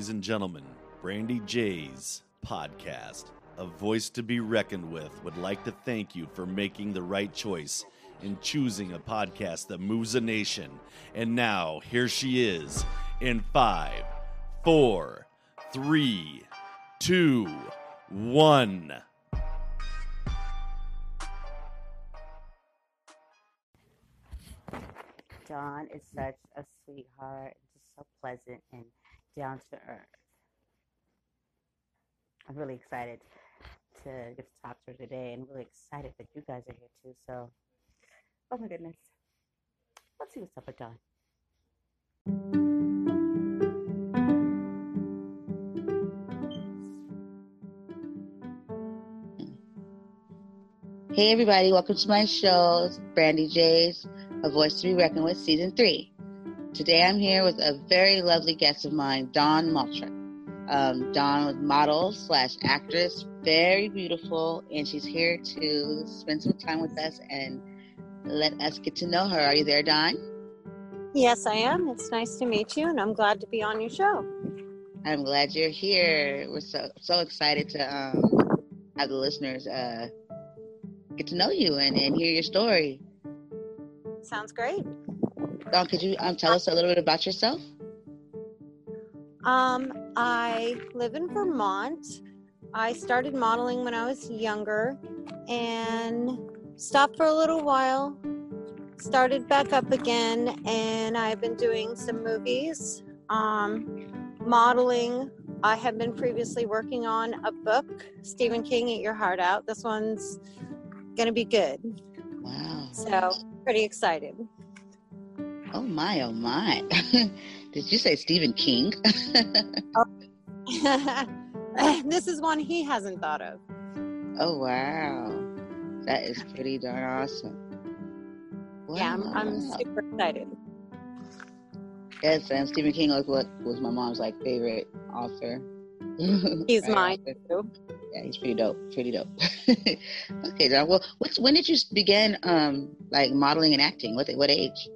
Ladies and gentlemen, Brandy J's podcast, A Voice to Be Reckoned with, would like to thank you for making the right choice in choosing a podcast that moves a nation. And now, here she is in five, four, three, two, one. Dawn is such a sweetheart, just so pleasant and down to earth. I'm really excited to get to talk to her today and really excited that you guys are here too. So, oh my goodness. Let's see what's up with Dawn. Hey everybody, welcome to my show, Brandy J's A Voice to Be Reckoned with, Season 3. Today I'm here with a very lovely guest of mine, Dawn Moulthrop. Um, Dawn was model slash actress, very beautiful, and she's here to spend some time with us and let us get to know her. Are you there, Dawn? Yes, I am. It's nice to meet you, and I'm glad to be on your show. I'm glad you're here. We're so so excited to um, have the listeners uh, get to know you and, and hear your story. Sounds great. Dawn, could you um, tell us a little bit about yourself? Um, I live in Vermont. I started modeling when I was younger and stopped for a little while. Started back up again, and I've been doing some movies, um, modeling. I have been previously working on a book, Stephen King, Eat Your Heart Out. This one's going to be good. Wow. So, pretty excited. Oh my, oh my. Did you say Stephen King? oh. this is one he hasn't thought of. Oh wow. That is pretty darn awesome. Wow. Yeah, I'm, I'm super excited. Yes, and Stephen King was what was my mom's like favorite author. He's Right, mine author. too. Yeah, he's pretty dope. Pretty dope. okay, Dawn. Well, when did you begin um like modeling and acting? What what age?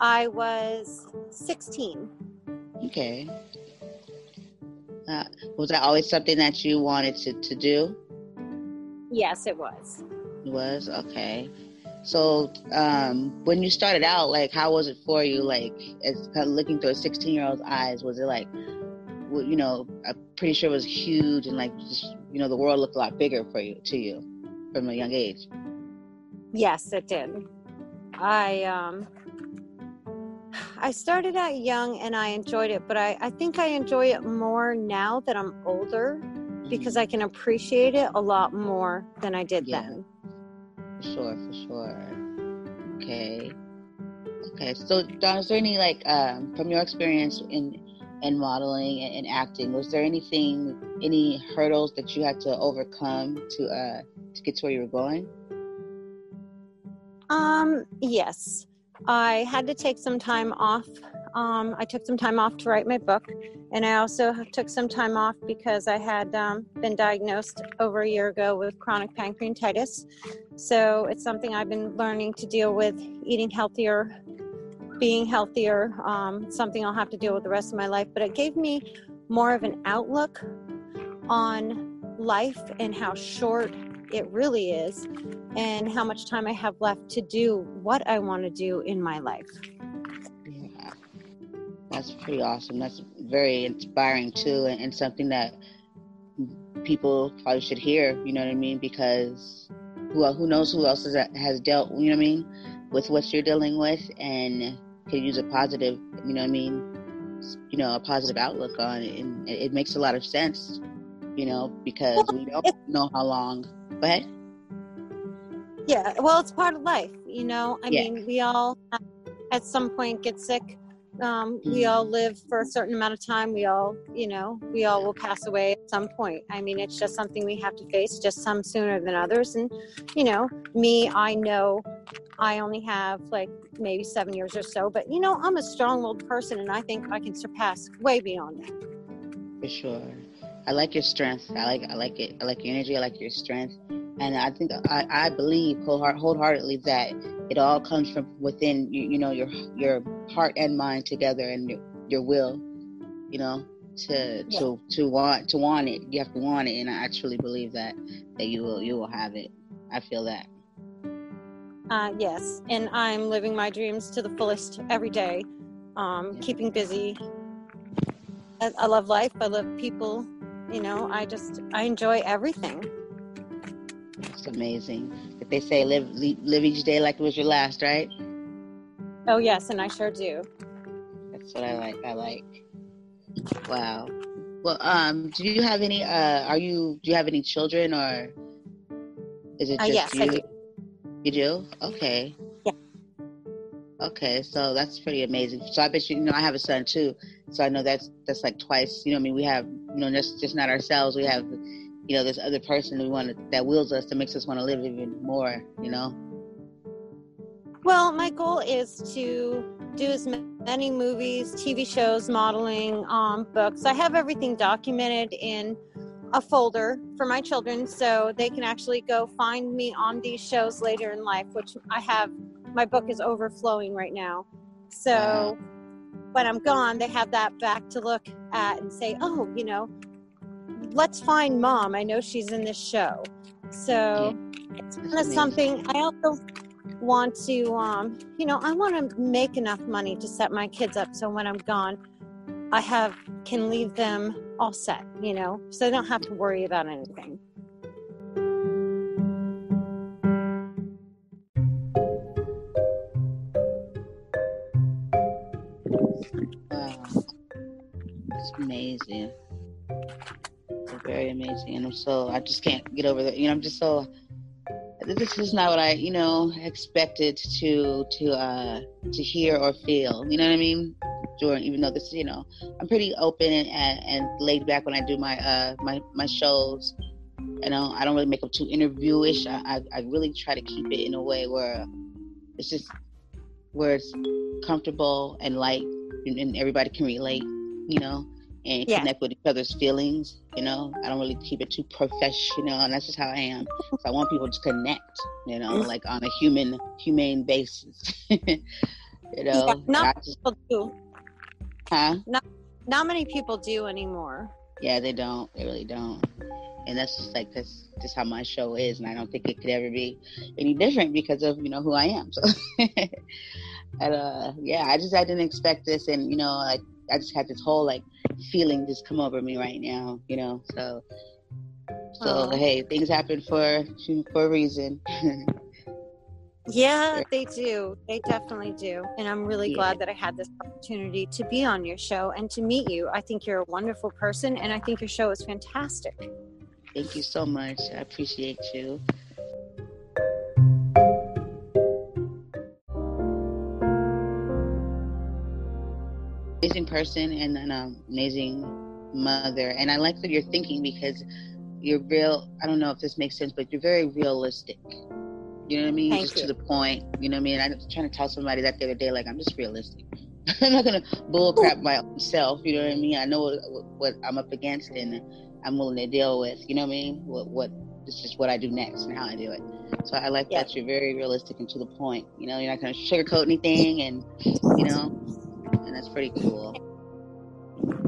I was 16. Okay. Uh, was that always something that you wanted to, to do? Yes, it was. It was okay. So um, when you started out, like, how was it for you? Like, as kind of looking through a sixteen-year-old's eyes, was it like, you know, I'm pretty sure it was huge and like, just you know, the world looked a lot bigger for you to you from a young age. Yes, it did. I um I started out young and I enjoyed it, but I, I think I enjoy it more now that I'm older because I can appreciate it a lot more than I did Yeah. then. For sure, for sure. Okay. Okay. So, Dawn, is there any like um, from your experience in in modeling and, and acting? Was there anything, any hurdles that you had to overcome to uh to get to where you were going? Um, yes. I had to take some time off. Um, I took some time off to write my book, and I also took some time off because I had um, been diagnosed over a year ago with chronic pancreatitis. So it's something I've been learning to deal with, eating healthier, being healthier, um, something I'll have to deal with the rest of my life. But it gave me more of an outlook on life and how short it really is and how much time I have left to do what I want to do in my life. Yeah. That's pretty awesome. That's very inspiring too, and, and something that people probably should hear. You know what I mean? Because who who knows who else has, dealt? You know what I mean? With what you're dealing with, and could use a positive. You know what I mean? You know, a positive outlook on it, and it, it makes a lot of sense. You know, because we don't know how long. Go ahead. Yeah, well, it's part of life, you know. I Yeah. mean, we all at some point get sick. Um, we all live for a certain amount of time. We all, you know, we all will pass away at some point. I mean, it's just something we have to face, just some sooner than others. And, you know, me, I know I only have like maybe seven years or so, but, you know, I'm a strong willed person and I think I can surpass way beyond that. for sure. I like your strength. I like I like it. I like your energy. I like your strength. And I think I, I believe wholeheart, wholeheartedly that it all comes from within you, you know your your heart and mind together and your, your will you know to to to want to want it you have to want it and I truly believe that that you will you will have it I feel that Uh, yes, and I'm living my dreams to the fullest every day, um, keeping busy. I, I love life. I love people. You know, I just I enjoy everything. it's amazing if they say live live each day like it was your last right Oh yes, and I sure do. that's what I like I like wow well um do you have any uh are you do you have any children or is it Uh, just yes, you I do. You do? Okay. Okay, so that's pretty amazing. So I bet you, you know, I have a son too. So I know that's that's like twice. You know, I mean, we have, you know, just just not ourselves. We have, you know, this other person we want to, that wills us that makes us want to live even more. You know. Well, my goal is to do as many movies, TV shows, modeling, um, books. I have everything documented in a folder for my children so they can actually go find me on these shows later in life, which I have. My book is overflowing right now. So when I'm gone, they have that back to look at and say, oh, you know, let's find mom. I know she's in this show. So it's kind of something I also want to um you know i want to make enough money to set my kids up so when i'm gone i have can leave them all set you know so they don't have to worry about anything amazing. It's very amazing, and I'm so I just can't get over that. You know, I'm just so. This is not what I, you know, expected to to uh to hear or feel. You know what I mean? Jordan, even though this, you know, I'm pretty open and, and, and laid back when I do my uh my my shows. You know, I don't really make them too interviewish. I, I I really try to keep it in a way where it's just where it's comfortable and light and, and everybody can relate, you know, and Yeah. connect with each other's feelings. You know, I don't really keep it too professional, and that's just how I am. So I want people to connect, you know, Mm-hmm. like on a human, humane basis. you know, Yeah, not just, people do huh? not many people do anymore Yeah, they don't. They really don't. And that's just like that's just how my show is, and I don't think it could ever be any different because of you know who I am. So, and uh, yeah, I just I didn't expect this, and you know, like I just had this whole like feeling just come over me right now, you know. So, so hey, things happen for for a reason. yeah they do they definitely do and i'm really Yeah. glad that i had this opportunity to be on your show and to meet you i think you're a wonderful person and i think your show is fantastic Thank you so much. I appreciate you. Amazing person and an amazing mother. And I like that you're thinking because you're real. I don't know if this makes sense, but you're very realistic. You know what I mean? Thank just you. to the point. You know what I mean? I was trying to tell somebody that the other day, like, I'm just realistic. I'm not gonna bull crap my own self. You know what I mean? I know what, what I'm up against, and I'm willing to deal with. You know what I mean? What what this is what I do next and how I do it. So I like Yeah. that you're very realistic and to the point. You know, you're not gonna sugarcoat anything, and you know, and that's pretty cool.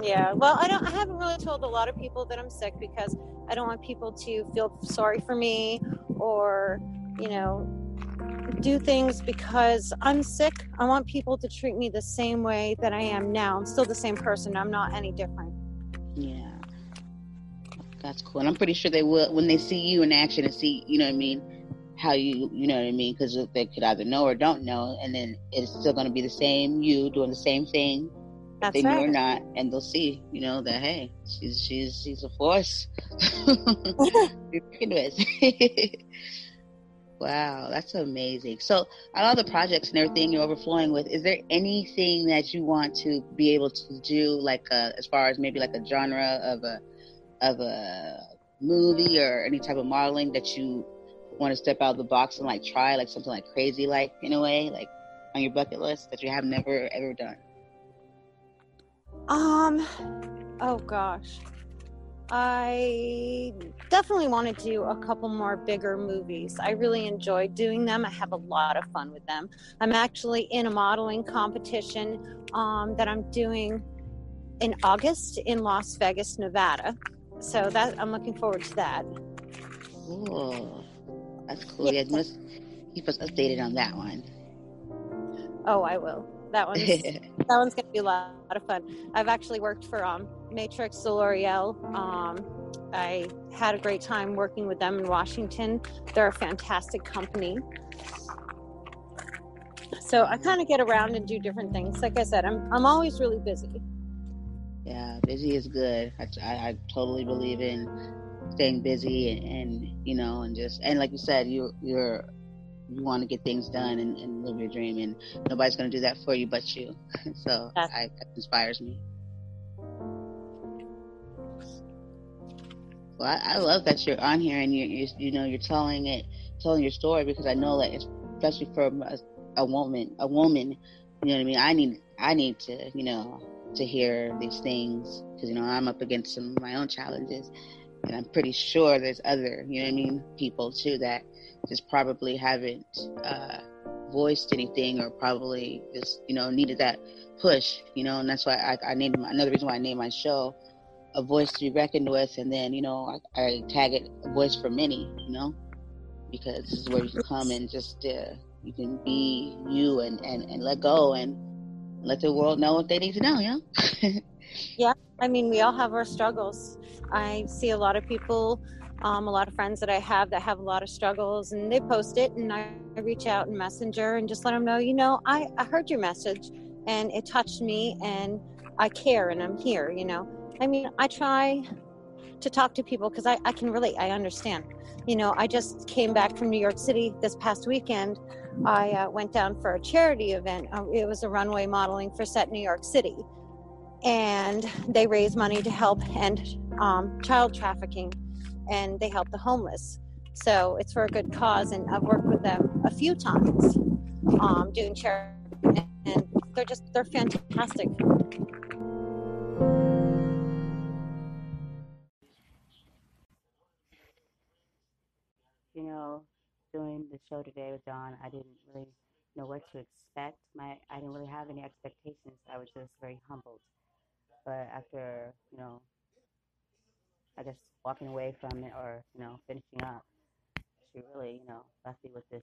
Yeah, well, I don't. I haven't really told a lot of people that I'm sick because I don't want people to feel sorry for me or, you know, do things because I'm sick. I want people to treat me the same way that I am now. I'm still the same person. I'm not any different. Yeah. That's cool. And I'm pretty sure they will when they see you in action and see, you know what I mean, how you, you know what I mean, because they could either know or don't know, and then it's still going to be the same you doing the same thing, That's they know or not, and they'll see, you know, that hey, she's she's she's a force. to be reckoned with. Wow, that's amazing. So, out of the projects and everything you're overflowing with, is there anything that you want to be able to do, like uh, as far as maybe like a genre of a of a movie or any type of modeling that you want to step out of the box and like try, like something like crazy, like in a way, like on your bucket list that you have never ever done? Um, oh gosh. I definitely want to do a couple more bigger movies. I really enjoy doing them. I have a lot of fun with them. I'm actually in a modeling competition um, that I'm doing in August in Las Vegas, Nevada. So that I'm looking forward to that. Cool. That's cool. Yeah. must keep us updated on that one. Oh, I will. That one's that one's gonna be a lot, lot of fun. I've actually worked for um, Matrix de L'Oreal. Um, I had a great time working with them in Washington. They're a fantastic company. So I kind of get around and do different things. Like I said, I'm I'm always really busy. Yeah, busy is good. I, I, I totally believe in staying busy and, and, you know and just and like you said, you you're you want to get things done and, and live your dream, and nobody's going to do that for you but you. so I, that inspires me. Well, I, I, love that you're on here and you you you know you're telling it, telling your story because I know that especially for a, a woman, a woman, you know what I mean. I need I need to you know to hear these things because you know I'm up against some of my own challenges, and I'm pretty sure there's other you know what I mean people too that just probably haven't uh, voiced anything or probably just you know needed that push you know? And that's why I, I named another reason why I named my show a voice to be reckoned with. And then you know I, I tag it a voice for many you know? Because this is where you can come and just uh, you can be you and, and and let go and let the world know what they need to know you know? Yeah i mean we all have our struggles i see a lot of people um, a lot of friends that I have that have a lot of struggles, and they post it, and I, reach out in Messenger and just let them know, you know, I, I heard your message, and it touched me, and I care, and I'm here. You know, I mean, I try to talk to people because I, I can relate, I understand. You know, I just came back from New York City this past weekend. I uh, went down for a charity event. Uh, it was a runway modeling for Set New York City. And they raise money to help end um, child trafficking and they help the homeless. So it's for a good cause, and I've worked with them a few times um, doing charity, and they're just they're fantastic. You know, doing the show today with Dawn, I didn't really know what to expect. My I didn't really have any expectations. I was just very humbled. But after you know I guess walking away from it or you know finishing up, she really you know left me with this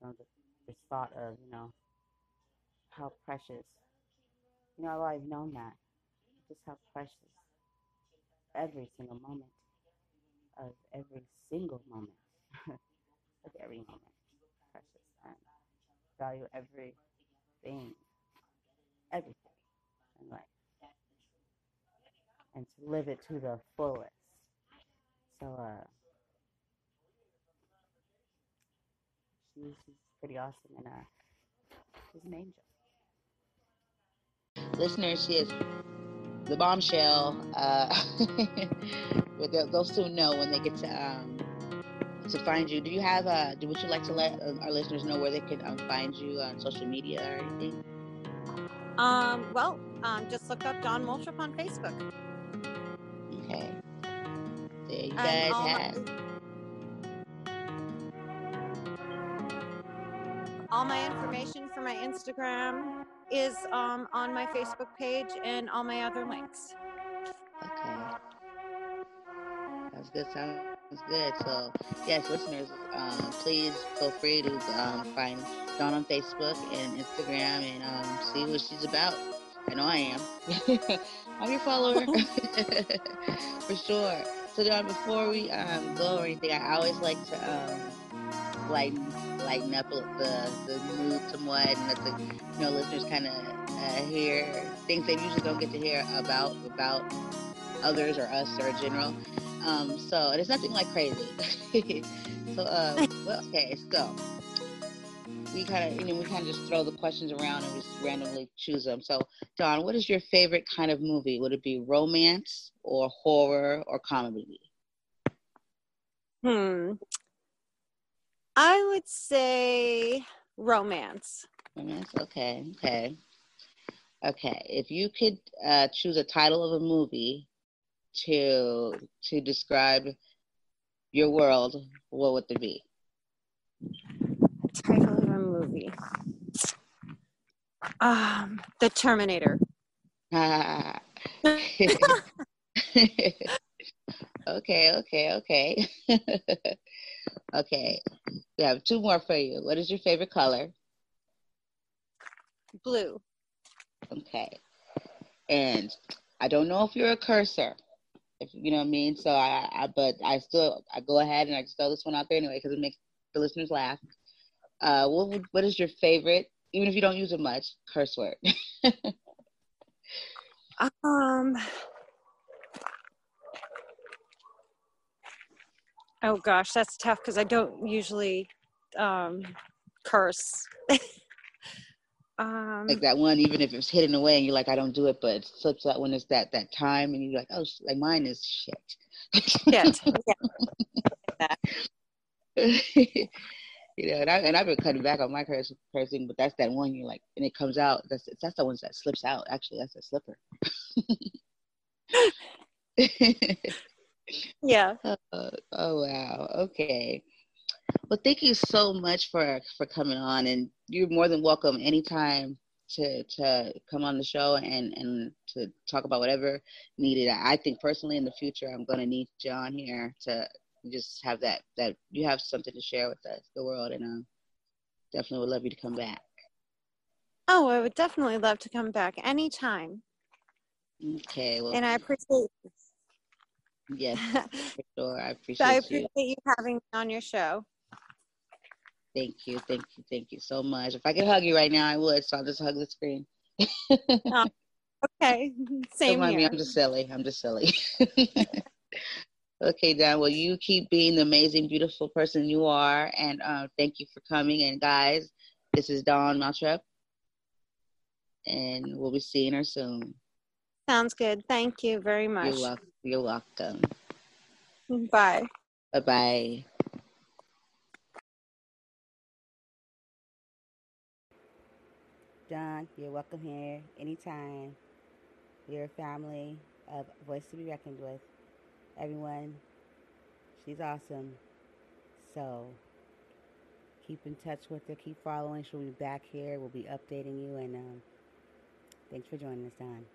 you know this, this thought of you know how precious. You know I've always known that just how precious every single moment of every single moment of every moment precious and value everything everything in life and to live it to the fullest so uh, she's, she's pretty awesome, and uh, she's an angel. Listeners, she is the bombshell. Uh, they'll, they'll soon know when they get to um, to find you. Do you have? Uh, do would you like to let uh, our listeners know where they can um, find you on social media or anything? Um. Well, um, just look up Dawn Moulthrop on Facebook. Okay you guys have. all my information for my Instagram is um, on my Facebook page and all my other links. Okay. Sounds good. Sounds good. So, yes, listeners, um, please feel free to um, find Dawn on Facebook and Instagram and um, see what she's about. I know I am. I'm your follower for sure. So John, before we um, go or anything, I always like to um, lighten lighten up the the mood somewhat and let the you know listeners kind of uh, hear things they usually don't get to hear about about others or us or in general. Um, so it's nothing like crazy. So, uh, well, okay, so we kind of, you know, we kind of just throw the questions around and we just randomly choose them. So, Dawn, what is your favorite kind of movie? Would it be romance or horror or comedy? Hmm. I would say romance. Romance. Okay. Okay. Okay. If you could uh, choose a title of a movie to to describe your world, what would it be? Title of a movie. Um, The Terminator. okay, okay, okay. okay. We have two more for you. What is your favorite color? Blue. Okay. And I don't know if you're a cursor, if you know what I mean. So I, I but I still I go ahead and I just throw this one out there anyway because it makes the listeners laugh. Uh, what would, what is your favorite, even if you don't use it much, curse word? um. Oh gosh, that's tough because I don't usually um, curse. um, like that one, even if it's hidden away and you're like, I don't do it, but it flips out when it's that that time, and you're like, oh, like mine is shit. shit. you know, and I and I've been cutting back on my cursing, but that's that one you like, and it comes out. That's that's the one that slips out. Actually, that's a slipper. yeah. Uh, oh wow. Okay. Well, thank you so much for for coming on, and you're more than welcome anytime to to come on the show and and to talk about whatever needed. I think personally in the future, I'm going to need John here to just have that that you have something to share with us, the world, and um, definitely would love you to come back. Oh, I would definitely love to come back anytime. Okay. Well, and I appreciate. Yes, for sure. I appreciate. so I appreciate you. you having me on your show. Thank you, thank you, thank you so much. If I could hug you right now, I would. So I'll just hug the screen. oh, okay, same Don't here. Me, I'm just silly. I'm just silly. okay, Dawn. Well, you keep being the amazing, beautiful person you are, and uh, thank you for coming. And guys, this is Dawn Moulthrop, and we'll be seeing her soon. Sounds good. Thank you very much. You're welcome. You're welcome. Bye. Bye bye. Dawn, you're welcome here anytime. You're a family of voice to be reckoned with. Everyone, she's awesome. So keep in touch with her. Keep following. She'll be back here. We'll be updating you. And um, thanks for joining us, Dawn.